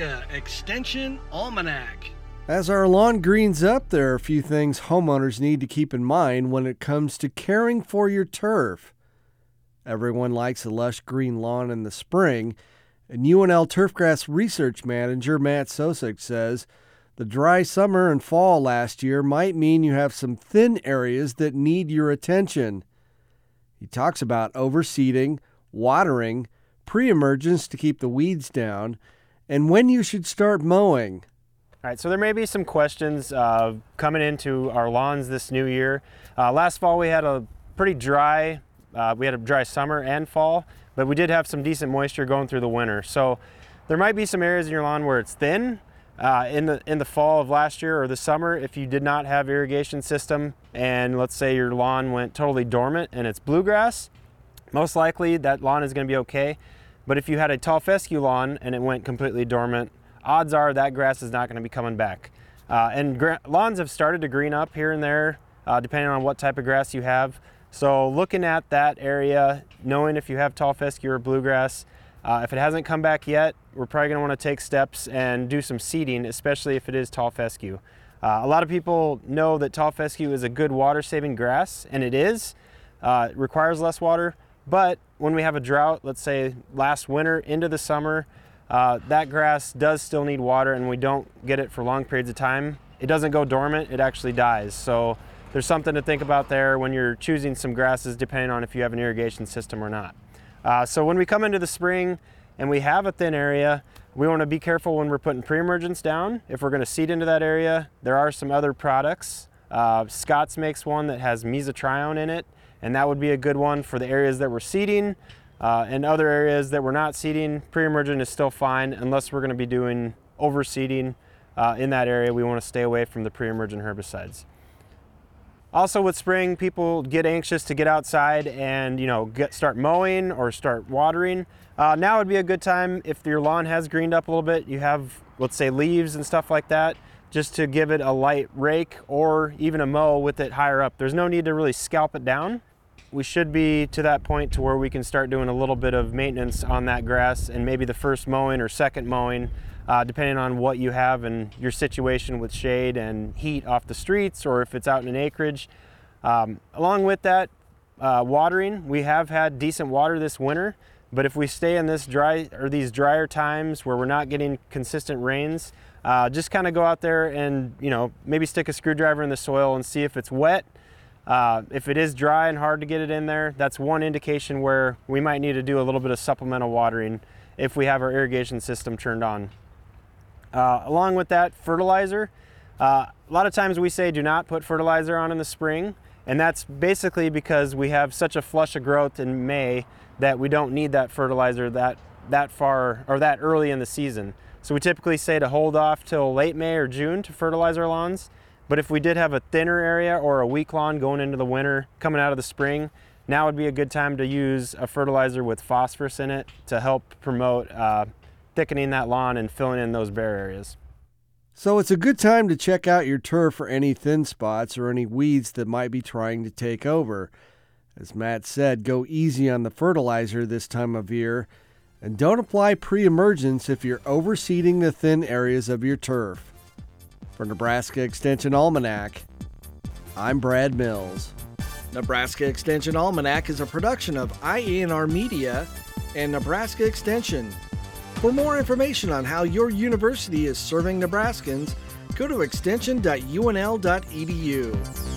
Extension Almanac. As our lawn greens up, there are a few things homeowners need to keep in mind when it comes to caring for your turf. Everyone likes a lush green lawn in the spring, and UNL Turfgrass Research Manager Matt Sousek says the dry summer and fall last year might mean you have some thin areas that need your attention. He talks about overseeding, watering, pre emergence to keep the weeds down, and when you should start mowing. All right, so there may be some questions uh, coming into our lawns this new year. Uh, last fall we had a pretty dry, uh, we had a dry summer and fall, but we did have some decent moisture going through the winter. So there might be some areas in your lawn where it's thin. Uh, in the in the fall of last year or the summer, if you did not have irrigation system, and let's say your lawn went totally dormant and it's bluegrass, most likely that lawn is going to be okay. But if you had a tall fescue lawn and it went completely dormant, odds are that grass is not going to be coming back. Uh, and gra- lawns have started to green up here and there, uh, depending on what type of grass you have. So looking at that area, knowing if you have tall fescue or bluegrass, uh, if it hasn't come back yet, we're probably going to want to take steps and do some seeding, especially if it is tall fescue. Uh, a lot of people know that tall fescue is a good water-saving grass, and it is. Uh, it requires less water, but when we have a drought, let's say last winter into the summer, uh, that grass does still need water and we don't get it for long periods of time. It doesn't go dormant, it actually dies. So there's something to think about there when you're choosing some grasses depending on if you have an irrigation system or not. Uh, so when we come into the spring and we have a thin area, we want to be careful when we're putting pre-emergence down. If we're going to seed into that area, there are some other products. Uh, Scotts makes one that has mesotrione in it, and that would be a good one for the areas that we're seeding. Uh, in other areas that we're not seeding, pre-emergent is still fine unless we're going to be doing overseeding uh, in that area. We want to stay away from the pre-emergent herbicides. Also with spring, people get anxious to get outside and you know get start mowing or start watering. Uh, now would be a good time if your lawn has greened up a little bit. You have let's say leaves and stuff like that, just to give it a light rake or even a mow with it higher up. There's no need to really scalp it down we should be to that point to where we can start doing a little bit of maintenance on that grass and maybe the first mowing or second mowing uh, depending on what you have and your situation with shade and heat off the streets or if it's out in an acreage. Um, along with that uh, watering we have had decent water this winter but if we stay in this dry or these drier times where we're not getting consistent rains uh, just kind of go out there and you know maybe stick a screwdriver in the soil and see if it's wet uh, if it is dry and hard to get it in there, that's one indication where we might need to do a little bit of supplemental watering if we have our irrigation system turned on. Uh, along with that, fertilizer. Uh, a lot of times we say do not put fertilizer on in the spring, and that's basically because we have such a flush of growth in May that we don't need that fertilizer that, that far or that early in the season. So we typically say to hold off till late May or June to fertilize our lawns but if we did have a thinner area or a weak lawn going into the winter, coming out of the spring, now would be a good time to use a fertilizer with phosphorus in it to help promote uh, thickening that lawn and filling in those bare areas. So it's a good time to check out your turf for any thin spots or any weeds that might be trying to take over. As Matt said, go easy on the fertilizer this time of year and don't apply pre emergence if you're overseeding the thin areas of your turf. For Nebraska Extension Almanac, I'm Brad Mills. Nebraska Extension Almanac is a production of IANR Media and Nebraska Extension. For more information on how your university is serving Nebraskans, go to extension.unl.edu.